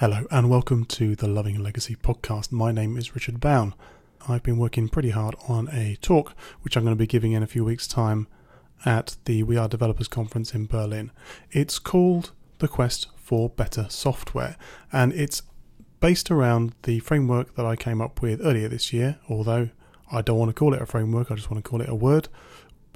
Hello, and welcome to the Loving Legacy podcast. My name is Richard Bown. I've been working pretty hard on a talk, which I'm going to be giving in a few weeks' time at the We Are Developers Conference in Berlin. It's called The Quest for Better Software, and it's based around the framework that I came up with earlier this year, although I don't want to call it a framework, I just want to call it a word,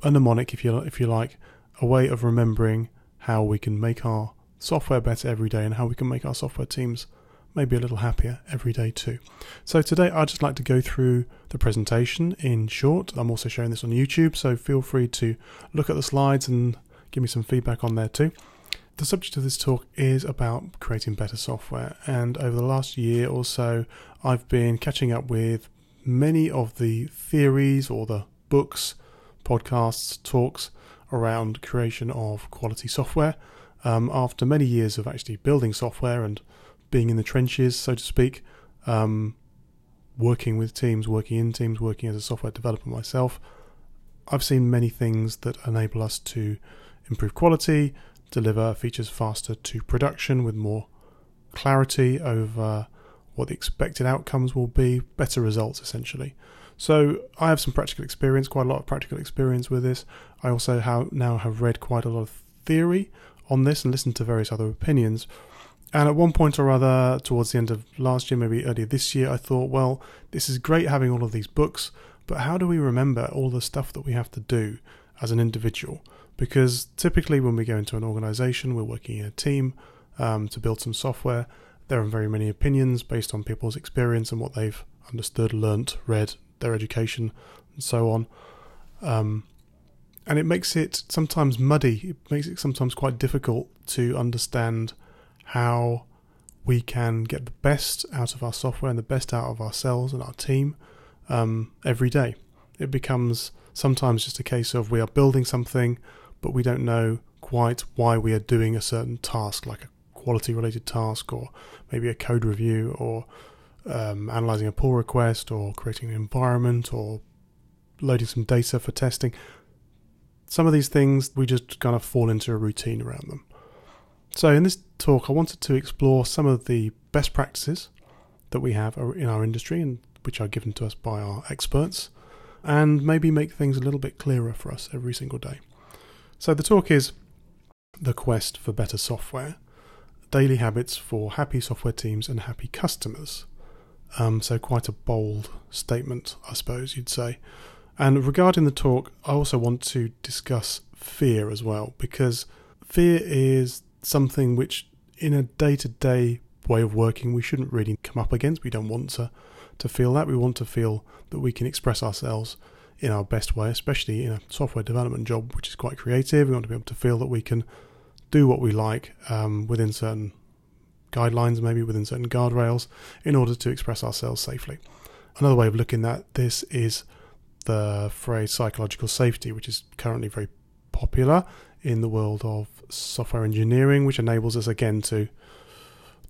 a mnemonic, if you, if you like, a way of remembering how we can make our software better every day and how we can make our software teams maybe a little happier every day too. So today I'd just like to go through the presentation in short. I'm also showing this on YouTube, so feel free to look at the slides and give me some feedback on there too. The subject of this talk is about creating better software, and over the last year or so, I've been catching up with many of the theories or the books, podcasts, talks around creation of quality software um, after many years of actually building software and being in the trenches, so to speak, um, working with teams, working in teams, working as a software developer myself, I've seen many things that enable us to improve quality, deliver features faster to production with more clarity over what the expected outcomes will be, better results essentially. So I have some practical experience, quite a lot of practical experience with this. I also have now have read quite a lot of theory on this and listened to various other opinions. And at one point or other, towards the end of last year, maybe earlier this year, I thought, well, this is great having all of these books, but how do we remember all the stuff that we have to do as an individual? Because typically, when we go into an organization, we're working in a team um, to build some software. There are very many opinions based on people's experience and what they've understood, learnt, read, their education, and so on. Um, and it makes it sometimes muddy. It makes it sometimes quite difficult to understand how we can get the best out of our software and the best out of ourselves and our team um, every day. It becomes sometimes just a case of we are building something, but we don't know quite why we are doing a certain task, like a quality related task, or maybe a code review, or um, analyzing a pull request, or creating an environment, or loading some data for testing some of these things we just kind of fall into a routine around them. So, in this talk, I wanted to explore some of the best practices that we have in our industry and which are given to us by our experts, and maybe make things a little bit clearer for us every single day. So, the talk is The Quest for Better Software Daily Habits for Happy Software Teams and Happy Customers. Um, so, quite a bold statement, I suppose you'd say. And regarding the talk, I also want to discuss fear as well, because fear is something which, in a day to day way of working, we shouldn't really come up against. We don't want to, to feel that. We want to feel that we can express ourselves in our best way, especially in a software development job, which is quite creative. We want to be able to feel that we can do what we like um, within certain guidelines, maybe within certain guardrails, in order to express ourselves safely. Another way of looking at this is the phrase psychological safety, which is currently very popular in the world of software engineering, which enables us again to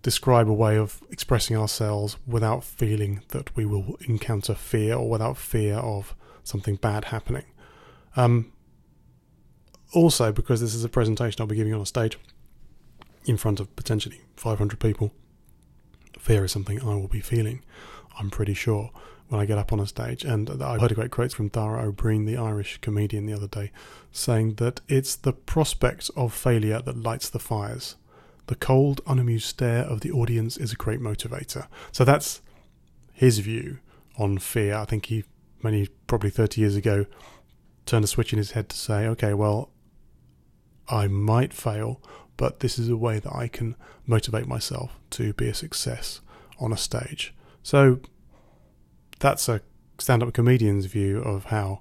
describe a way of expressing ourselves without feeling that we will encounter fear or without fear of something bad happening. Um, also, because this is a presentation I'll be giving on a stage in front of potentially 500 people, fear is something I will be feeling, I'm pretty sure when I get up on a stage. And I heard a great quote from Dara Ó Briain, the Irish comedian, the other day, saying that it's the prospect of failure that lights the fires. The cold, unamused stare of the audience is a great motivator. So that's his view on fear. I think he, many probably 30 years ago, turned a switch in his head to say, okay, well, I might fail, but this is a way that I can motivate myself to be a success on a stage. So that's a stand up comedian's view of how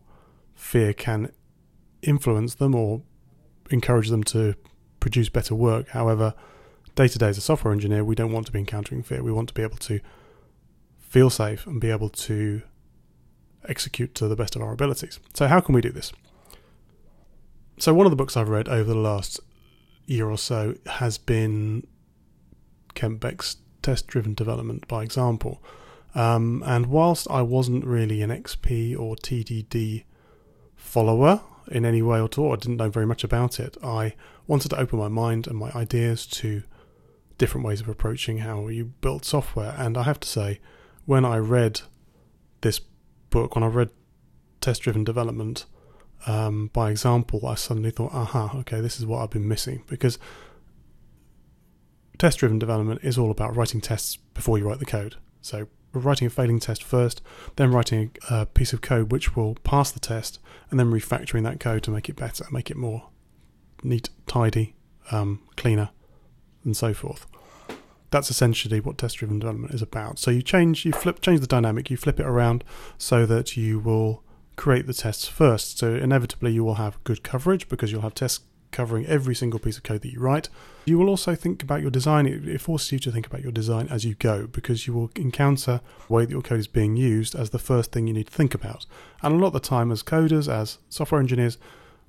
fear can influence them or encourage them to produce better work. However, day to day as a software engineer, we don't want to be encountering fear. We want to be able to feel safe and be able to execute to the best of our abilities. So, how can we do this? So, one of the books I've read over the last year or so has been Kent Beck's Test Driven Development by Example. Um, and whilst I wasn't really an XP or TDD follower in any way at all, I didn't know very much about it. I wanted to open my mind and my ideas to different ways of approaching how you build software. And I have to say, when I read this book, when I read Test Driven Development um, by example, I suddenly thought, aha, okay, this is what I've been missing. Because test driven development is all about writing tests before you write the code. So, writing a failing test first, then writing a piece of code which will pass the test, and then refactoring that code to make it better, make it more neat, tidy, um, cleaner, and so forth. That's essentially what test-driven development is about. So you change, you flip, change the dynamic, you flip it around so that you will create the tests first. So inevitably you will have good coverage because you'll have tests covering every single piece of code that you write. You will also think about your design. It, forces you to think about your design as you go because you will encounter the way that your code is being used as the first thing you need to think about. And a lot of the time, as coders, as software engineers,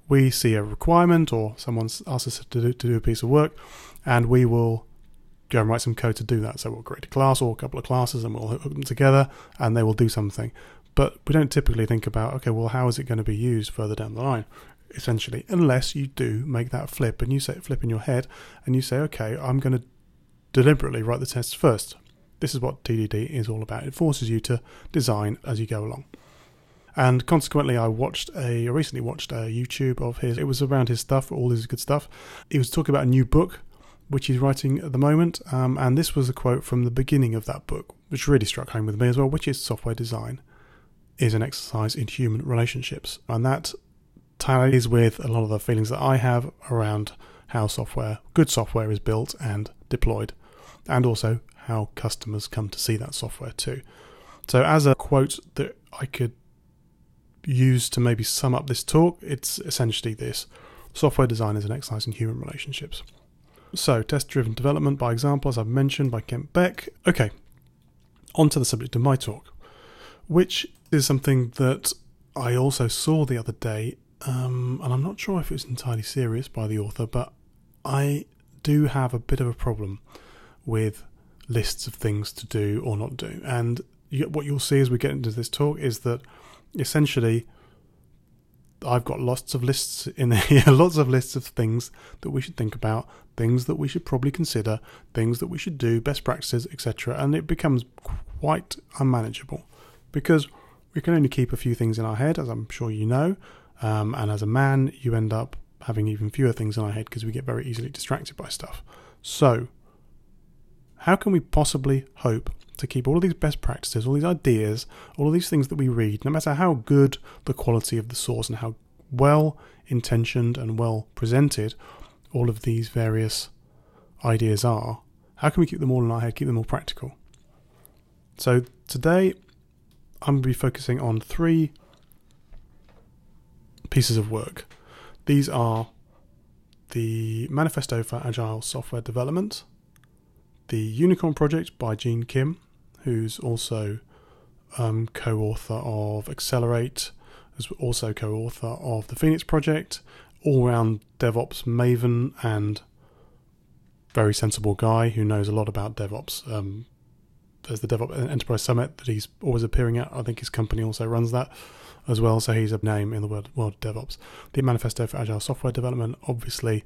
we see a requirement or someone asks us to do, to do a piece of work, and we will go and write some code to do that. So we'll create a class or a couple of classes and we'll hook them together and they will do something. But we don't typically think about, okay, well, how is it going to be used further down the line? Essentially, unless you do make that flip and you say flip in your head and you say, okay, I'm going to deliberately write the tests first. This is what TDD is all about. It forces you to design as you go along. And consequently, I watched a I recently watched a YouTube of his. It was around his stuff, all his good stuff. He was talking about a new book which he's writing at the moment. Um, and this was a quote from the beginning of that book, which really struck home with me as well, which is software design is an exercise in human relationships. And that tallies with a lot of the feelings that I have around how software, good software, is built and deployed, and also how customers come to see that software too. So, as a quote that I could use to maybe sum up this talk, it's essentially this software design is an exercise in human relationships. So, test driven development by example, as I've mentioned, by Kent Beck. Okay, on to the subject of my talk, which is something that I also saw the other day, um, and I'm not sure if it was entirely serious by the author, but I do have a bit of a problem with lists of things to do or not do. And you, what you'll see as we get into this talk is that essentially I've got lots of lists in here, lots of lists of things that we should think about, things that we should probably consider, things that we should do, best practices, etc. And it becomes quite unmanageable because we can only keep a few things in our head, as I'm sure you know. Um, and as a man, you end up having even fewer things in our head because we get very easily distracted by stuff. So, how can we possibly hope to keep all of these best practices, all these ideas, all of these things that we read, no matter how good the quality of the source and how well intentioned and well presented all of these various ideas are, how can we keep them all in our head, keep them all practical? So today I'm going to be focusing on three pieces of work. These are the Manifesto for Agile Software Development, the Unicorn Project by Gene Kim, who's also um, co-author of Accelerate, is also co-author of the Phoenix Project, all-round DevOps maven and very sensible guy who knows a lot about DevOps. Um, there's the DevOps Enterprise Summit that he's always appearing at. I think his company also runs that as well, so he's a name in the world, world of DevOps. The Manifesto for Agile Software Development, obviously,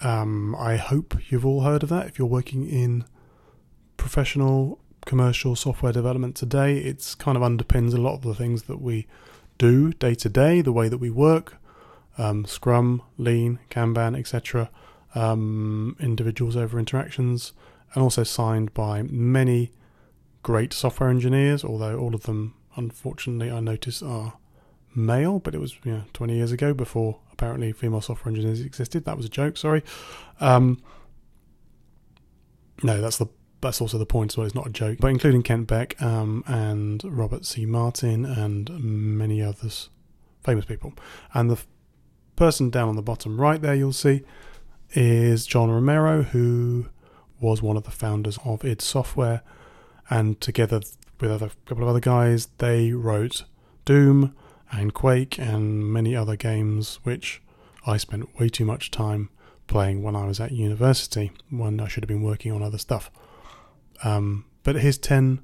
um, I hope you've all heard of that. If you're working in professional commercial software development today, it's kind of underpins a lot of the things that we do day to day, the way that we work, um, Scrum, Lean, Kanban, etc. Um, individuals over interactions, and also signed by many great software engineers, although all of them, unfortunately, I notice are male, but it was you know, 20 years ago before apparently female software engineers existed. That was a joke, sorry. Um, no, that's the that's also the point as well. It's not a joke, but including Kent Beck um, and Robert C. Martin and many others, famous people. And the f- person down on the bottom right there, you'll see, is John Romero, who was one of the founders of id Software, and together with a couple of other guys, they wrote Doom and Quake and many other games, which I spent way too much time playing when I was at university, when I should have been working on other stuff. Um, but his 10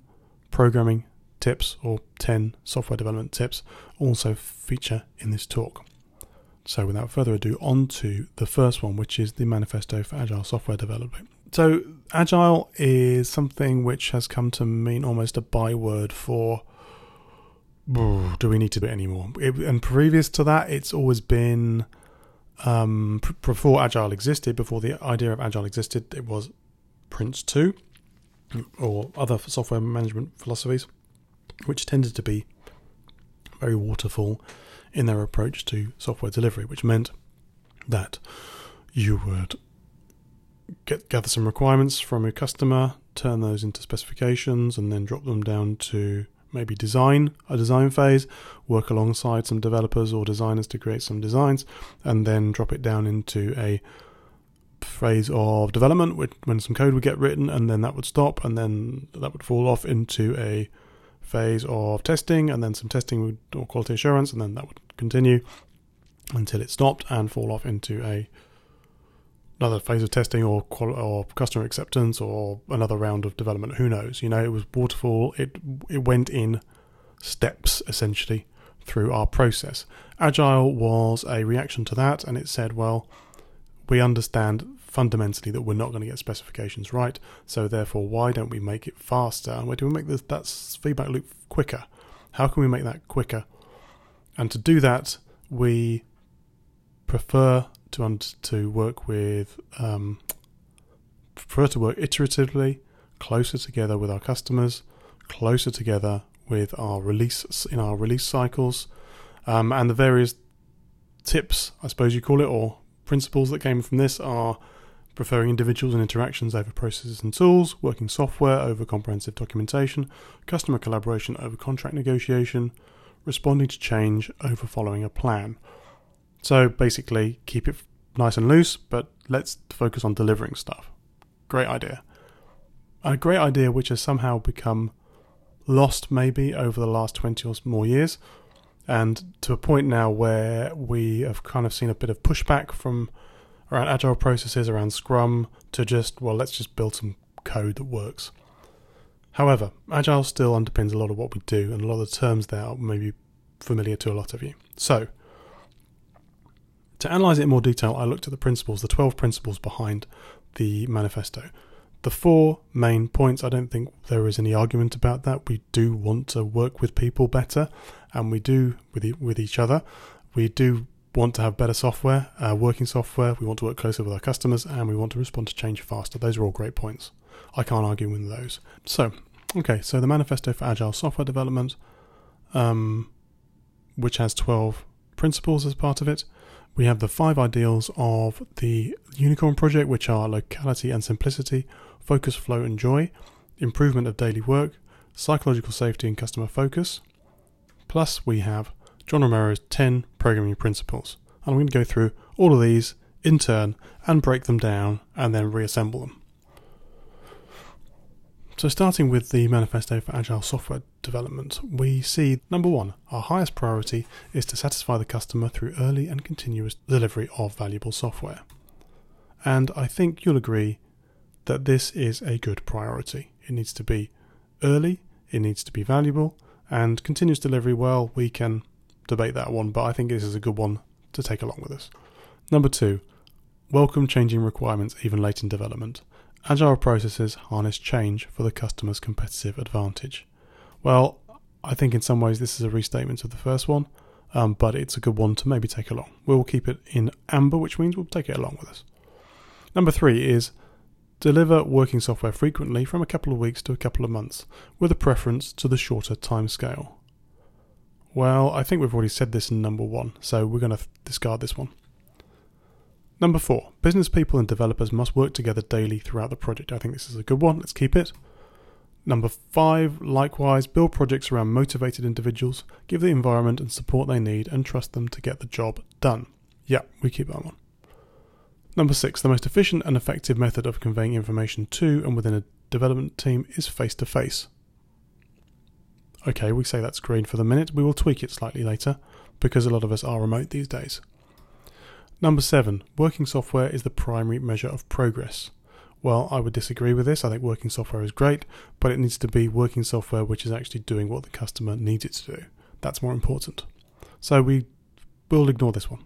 programming tips or 10 software development tips also feature in this talk. So, without further ado, on to the first one, which is the Manifesto for Agile Software Development. So, agile is something which has come to mean almost a byword for do we need to do it anymore? It, and previous to that, it's always been um, before agile existed, before the idea of agile existed, it was Prince 2 or other software management philosophies, which tended to be very waterfall in their approach to software delivery, which meant that you would get gather some requirements from a customer, turn those into specifications, and then drop them down to maybe design a design phase, work alongside some developers or designers to create some designs, and then drop it down into a phase of development when some code would get written, and then that would stop, and then that would fall off into a phase of testing, and then some testing would, or quality assurance, and then that would continue until it stopped and fall off into a another phase of testing or or customer acceptance or another round of development. Who knows? You know, it was waterfall. It it went in steps essentially through our process. Agile was a reaction to that, and it said, well, we understand fundamentally that we're not going to get specifications right, so therefore, why don't we make it faster? And do we make this, that feedback loop quicker? How can we make that quicker? And to do that, we prefer to to work with um, prefer to work iteratively, closer together with our customers, closer together with our release in our release cycles, um, and the various tips, I suppose you call it, or principles that came from this are preferring individuals and interactions over processes and tools, working software over comprehensive documentation, customer collaboration over contract negotiation, responding to change over following a plan. So basically, keep it nice and loose, but let's focus on delivering stuff. Great idea. A great idea which has somehow become lost maybe over the last 20 or more years, and to a point now where we have kind of seen a bit of pushback from around agile processes, around Scrum, to just, well, let's just build some code that works. However, Agile still underpins a lot of what we do, and a lot of the terms there are maybe familiar to a lot of you. So, to analyze it in more detail, I looked at the principles, the 12 principles behind the manifesto. The four main points, I don't think there is any argument about that. We do want to work with people better, and we do with, e- with each other. We do want to have better software, uh, working software. We want to work closer with our customers, and we want to respond to change faster. Those are all great points. I can't argue with those. So, okay, so the manifesto for agile software development, um, which has 12 principles as part of it. We have the five ideals of the Unicorn project, which are locality and simplicity, focus, flow, and joy, improvement of daily work, psychological safety and customer focus. Plus, we have John Romero's 10 programming principles. And I'm going to go through all of these in turn and break them down and then reassemble them. So, starting with the Manifesto for Agile Software Development, we see number one, our highest priority is to satisfy the customer through early and continuous delivery of valuable software. And I think you'll agree that this is a good priority. It needs to be early, it needs to be valuable, and continuous delivery, well, we can debate that one, but I think this is a good one to take along with us. Number two, welcome changing requirements even late in development. Agile processes harness change for the customer's competitive advantage. Well, I think in some ways this is a restatement of the first one, um, but it's a good one to maybe take along. We'll keep it in amber, which means we'll take it along with us. Number three is deliver working software frequently from a couple of weeks to a couple of months, with a preference to the shorter time scale. Well, I think we've already said this in number one, so we're going to discard this one. Number four, business people and developers must work together daily throughout the project. I think this is a good one. Let's keep it. Number five, likewise, build projects around motivated individuals, give the environment and support they need, and trust them to get the job done. Yeah, we keep that one. Number six, the most efficient and effective method of conveying information to and within a development team is face to face. Okay, we say that's green for the minute. We will tweak it slightly later because a lot of us are remote these days. Number seven, working software is the primary measure of progress. Well, I would disagree with this. I think working software is great, but it needs to be working software which is actually doing what the customer needs it to do. That's more important. So we will ignore this one.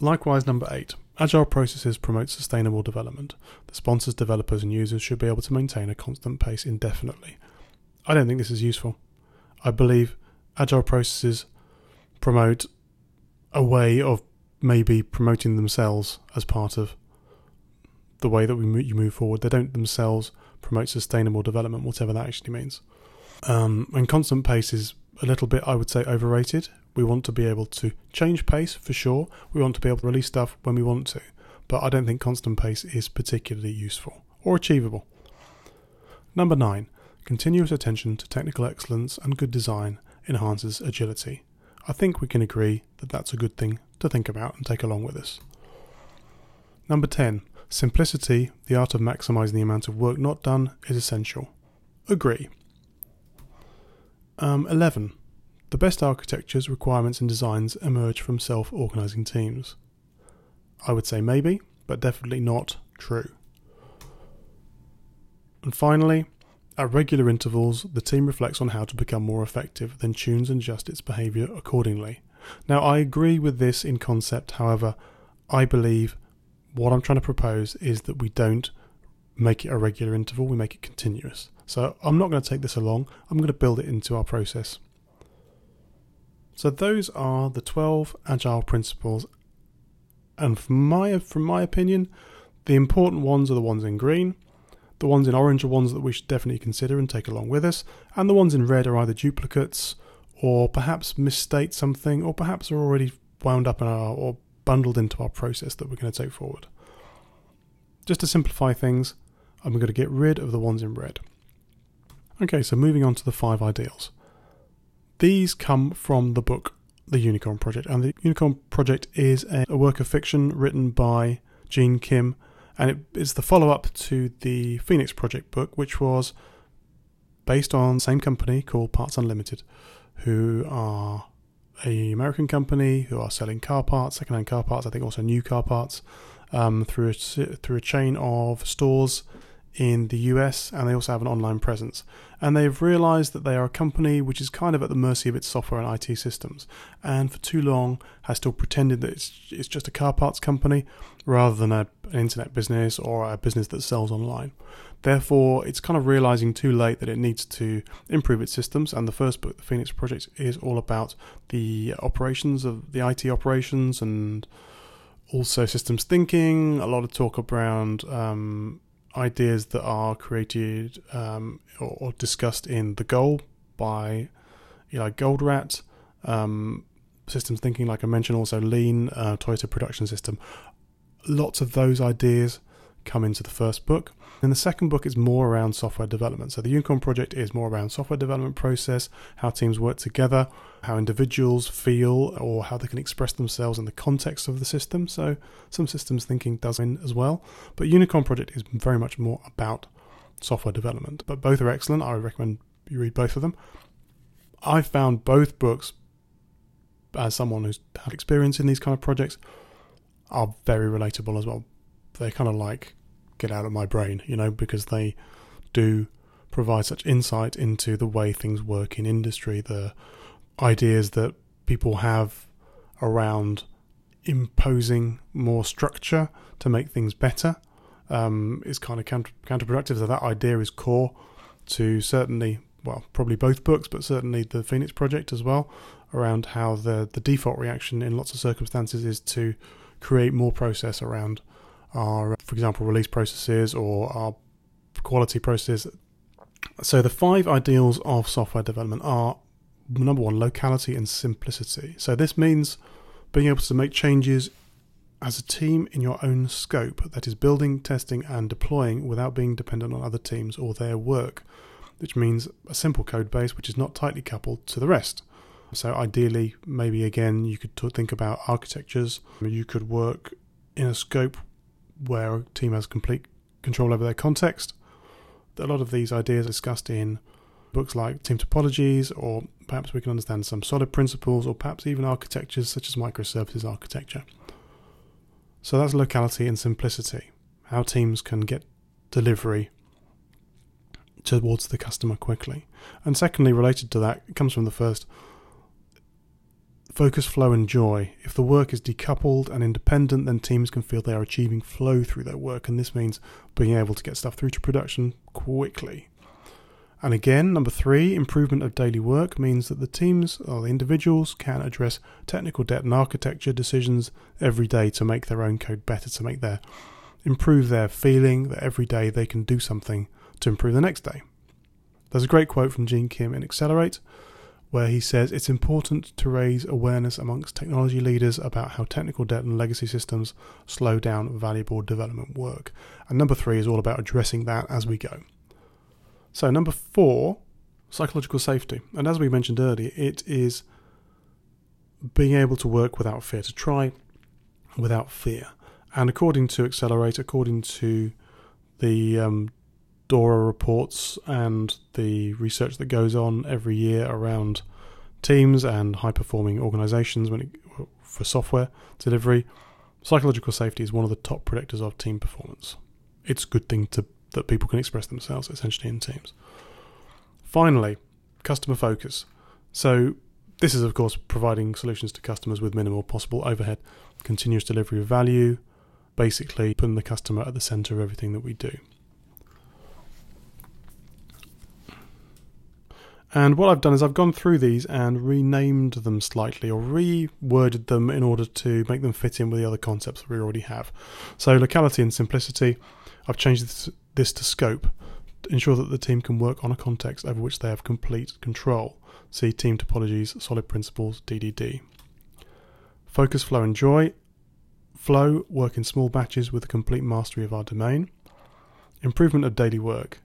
Likewise, number eight, Agile processes promote sustainable development. The sponsors, developers, and users should be able to maintain a constant pace indefinitely. I don't think this is useful. I believe Agile processes promote a way of maybe promoting themselves as part of the way that we move, you move forward. They don't themselves promote sustainable development, whatever that actually means. Um, and constant pace is a little bit, I would say, overrated. We want to be able to change pace for sure. We want to be able to release stuff when we want to. But I don't think constant pace is particularly useful or achievable. Number nine, continuous attention to technical excellence and good design enhances agility. I think we can agree that that's a good thing to think about and take along with us. Number 10, simplicity, the art of maximizing the amount of work not done, is essential. Agree. Um, 11. The best architectures, requirements, and designs emerge from self organizing teams. I would say maybe, but definitely not true. And finally, at regular intervals, the team reflects on how to become more effective, then tunes and adjusts its behaviour accordingly. Now, I agree with this in concept, however, I believe what I'm trying to propose is that we don't make it a regular interval, we make it continuous. So I'm not going to take this along, I'm going to build it into our process. So those are the 12 agile principles and from my from my opinion, the important ones are the ones in green. The ones in orange are ones that we should definitely consider and take along with us, and the ones in red are either duplicates or perhaps misstate something, or perhaps are already wound up in our or bundled into our process that we're going to take forward. Just to simplify things, I'm going to get rid of the ones in red. Okay, so moving on to the five ideals. These come from the book The Unicorn Project, and the Unicorn Project is a, a work of fiction written by Gene Kim and it is the follow up to the Phoenix Project book, which was based on the same company called Parts Unlimited, who are a American company who are selling car parts, secondhand car parts, I think also new car parts, um, through a, through a chain of stores in the US, and they also have an online presence. And they've realized that they are a company which is kind of at the mercy of its software and IT systems, and for too long has still pretended that it's, it's just a car parts company rather than a, an internet business or a business that sells online. Therefore, it's kind of realizing too late that it needs to improve its systems. And the first book, the Phoenix Project, is all about the operations of the IT operations and also systems thinking. A lot of talk around um, ideas that are created um, or, or, discussed in The Goal by Eli Goldratt. Um, systems thinking, like I mentioned, also Lean, uh, Toyota Production System. Lots of those ideas come into the first book. And the second book is more around software development. So the Unicorn project is more around software development process, how teams work together, how individuals feel or how they can express themselves in the context of the system. So some systems thinking does in as well. But Unicorn project is very much more about software development. But both are excellent. I would recommend you read both of them. I've found both books as someone who's had experience in these kind of projects are very relatable as well. They're kind of like get out of my brain, you know, because they do provide such insight into the way things work in industry, the ideas that people have around imposing more structure to make things better um, is kind of counter- counterproductive. So that idea is core to certainly, well, probably both books, but certainly the Phoenix Project as well, around how the the default reaction in lots of circumstances is to create more process around our, for example, release processes or our quality processes. So the five ideals of software development are number one, locality and simplicity. So this means being able to make changes as a team in your own scope, that is, building, testing, and deploying without being dependent on other teams or their work, which means a simple code base which is not tightly coupled to the rest. So, ideally, maybe again, you could think about architectures. You could work in a scope where a team has complete control over their context. A lot of these ideas discussed in books like Team Topologies, or perhaps we can understand some solid principles, or perhaps even architectures such as microservices architecture. So that's locality and simplicity, how teams can get delivery towards the customer quickly. And secondly, related to that, it comes from the first Focus, flow, and joy. If the work is decoupled and independent, then teams can feel they are achieving flow through their work, and this means being able to get stuff through to production quickly. And again, number three, improvement of daily work means that the teams or the individuals can address technical debt and architecture decisions every day to make their own code better, to make their improve their feeling that every day they can do something to improve the next day. There's a great quote from Gene Kim in Accelerate where he says it's important to raise awareness amongst technology leaders about how technical debt and legacy systems slow down valuable development work. And number three is all about addressing that as we go. So, number four, psychological safety. And as we mentioned earlier, it is being able to work without fear, to try without fear. And according to Accelerate, according to the um, DORA reports and the research that goes on every year around teams and high performing organizations when it, for software delivery, psychological safety is one of the top predictors of team performance. It's a good thing to that people can express themselves essentially in teams. Finally, customer focus. So, this is, of course, providing solutions to customers with minimal possible overhead, continuous delivery of value, basically putting the customer at the center of everything that we do. And what I've done is I've gone through these and renamed them slightly or reworded them in order to make them fit in with the other concepts that we already have. So, locality and simplicity, I've changed this, this to scope to ensure that the team can work on a context over which they have complete control. See Team Topologies, Solid Principles, DDD. Focus, flow, and joy. Flow, work in small batches with a complete mastery of our domain. Improvement of daily work.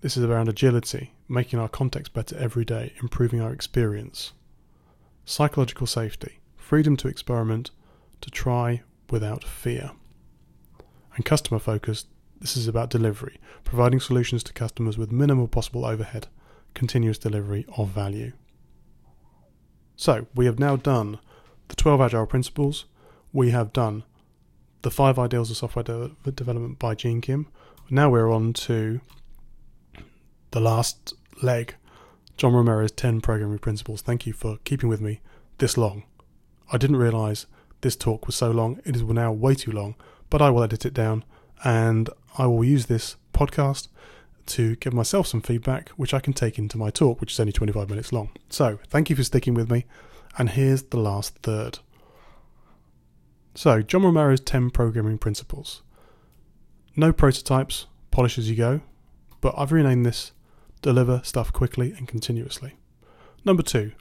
This is around agility, making our context better every day, improving our experience. Psychological safety, freedom to experiment, to try without fear. And customer focused, this is about delivery, providing solutions to customers with minimal possible overhead, continuous delivery of value. So, we have now done the 12 Agile principles, we have done the five ideals of software de- development by Gene Kim. Now we're on to the last leg, John Romero's 10 programming principles. Thank you for keeping with me this long. I didn't realize this talk was so long. It is now way too long, but I will edit it down and I will use this podcast to give myself some feedback, which I can take into my talk, which is only 25 minutes long. So, thank you for sticking with me. And here's the last third. So, John Romero's 10 programming principles. No prototypes, polish as you go, but I've renamed this Deliver stuff quickly and continuously. Number two,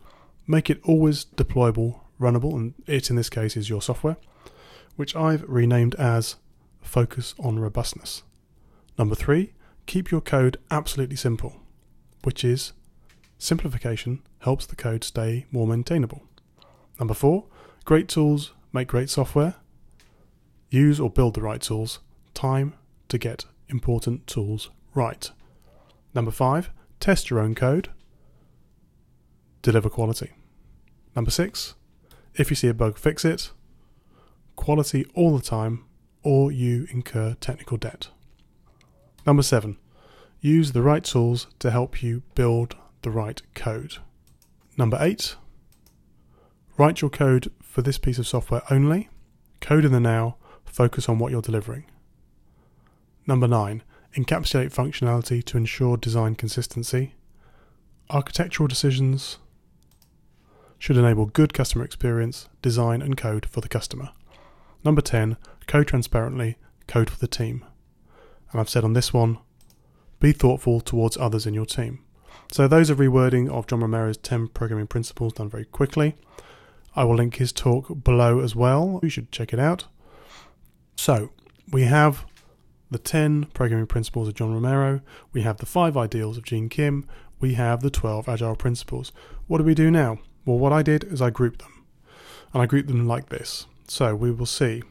make it always deployable, runnable, and it in this case is your software, which I've renamed as Focus on Robustness. Number three, keep your code absolutely simple, which is simplification helps the code stay more maintainable. Number four, great tools make great software. Use or build the right tools. Time to get important tools right. Number five, test your own code. Deliver quality. Number six, if you see a bug, fix it. Quality all the time, or you incur technical debt. Number seven, use the right tools to help you build the right code. Number eight, write your code for this piece of software only. Code in the now, focus on what you're delivering. Number nine, encapsulate functionality to ensure design consistency. Architectural decisions should enable good customer experience, design, and code for the customer. Number 10, code transparently, code for the team. And I've said on this one, be thoughtful towards others in your team. So those are rewording of John Romero's 10 programming principles done very quickly. I will link his talk below as well. You should check it out. So we have the 10 programming principles of John Romero, we have the 5 ideals of Gene Kim, we have the 12 agile principles. What do we do now? Well, what I did is I grouped them. And I grouped them like this. So we will see.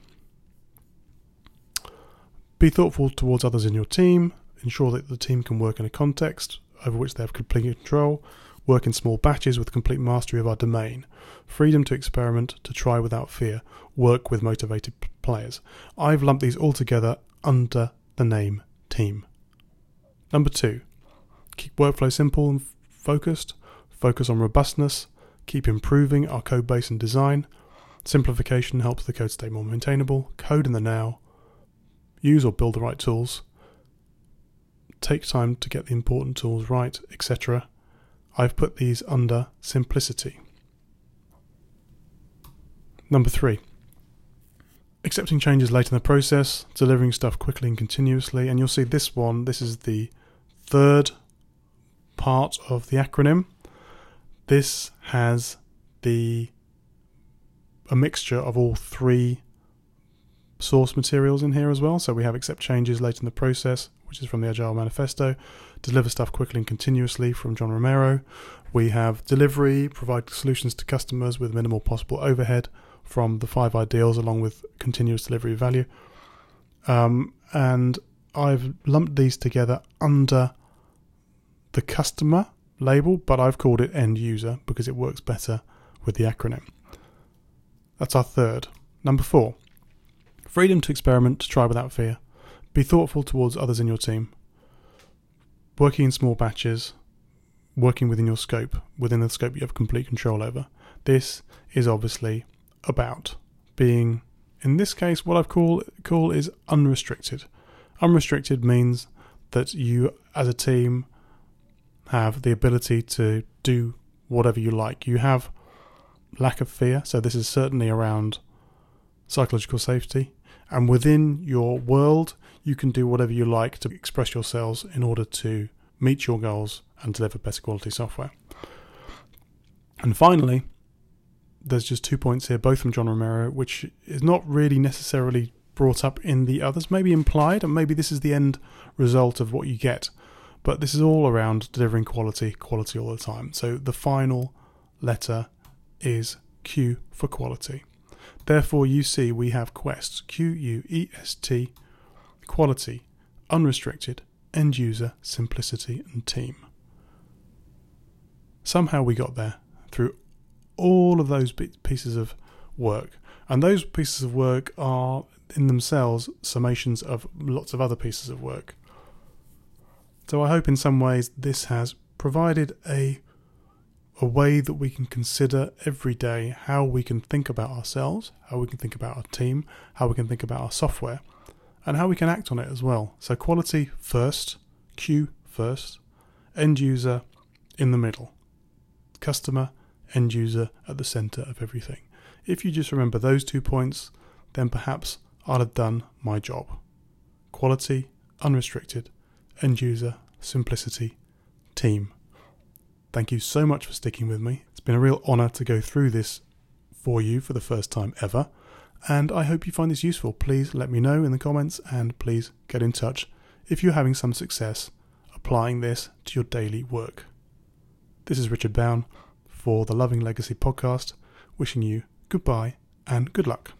Be thoughtful towards others in your team. Ensure that the team can work in a context over which they have complete control. Work in small batches with complete mastery of our domain. Freedom to experiment, to try without fear. Work with motivated players. I've lumped these all together under the name team. Number two, keep workflow simple and focused. Focus on robustness. keep improving our code base and design. Simplification helps the code stay more maintainable. Code in the now. Use or build the right tools. Take time to get the important tools right, etc. I've put these under simplicity. Number three, accepting changes late in the process, delivering stuff quickly and continuously. And you'll see this one, this is the third part of the acronym. This has the a mixture of all three source materials in here as well. So we have accept changes late in the process, which is from the Agile Manifesto, deliver stuff quickly and continuously from John Romero. We have delivery, provide solutions to customers with minimal possible overhead from the five ideals, along with continuous delivery value. Um, and I've lumped these together under the customer label, but I've called it end user because it works better with the acronym. That's our third. Number four, freedom to experiment, to try without fear. Be thoughtful towards others in your team. Working in small batches, working within your scope, within the scope you have complete control over. This is obviously about being, in this case, what I've call call is unrestricted. Unrestricted means that you, as a team, have the ability to do whatever you like. You have lack of fear, so this is certainly around psychological safety. And within your world, you can do whatever you like to express yourselves in order to meet your goals and deliver better quality software. And finally, there's just two points here, both from John Romero, which is not really necessarily brought up in the others, maybe implied, and maybe this is the end result of what you get. But this is all around delivering quality, quality all the time. So the final letter is Q for quality. Therefore, you see we have quests Q U E S T, quality, unrestricted, end user, simplicity, and team. Somehow we got there through all of those pieces of work. And those pieces of work are in themselves summations of lots of other pieces of work. So I hope in some ways this has provided a a way that we can consider every day how we can think about ourselves, how we can think about our team, how we can think about our software, and how we can act on it as well. So quality first, Q first, end user in the middle, customer end user at the center of everything. If you just remember those two points, then perhaps I'll have done my job. Quality, unrestricted, end user, simplicity, team. Thank you so much for sticking with me. It's been a real honour to go through this for you for the first time ever, and I hope you find this useful. Please let me know in the comments and please get in touch if you're having some success applying this to your daily work. This is Richard Bown for the Loving Legacy podcast, wishing you goodbye and good luck.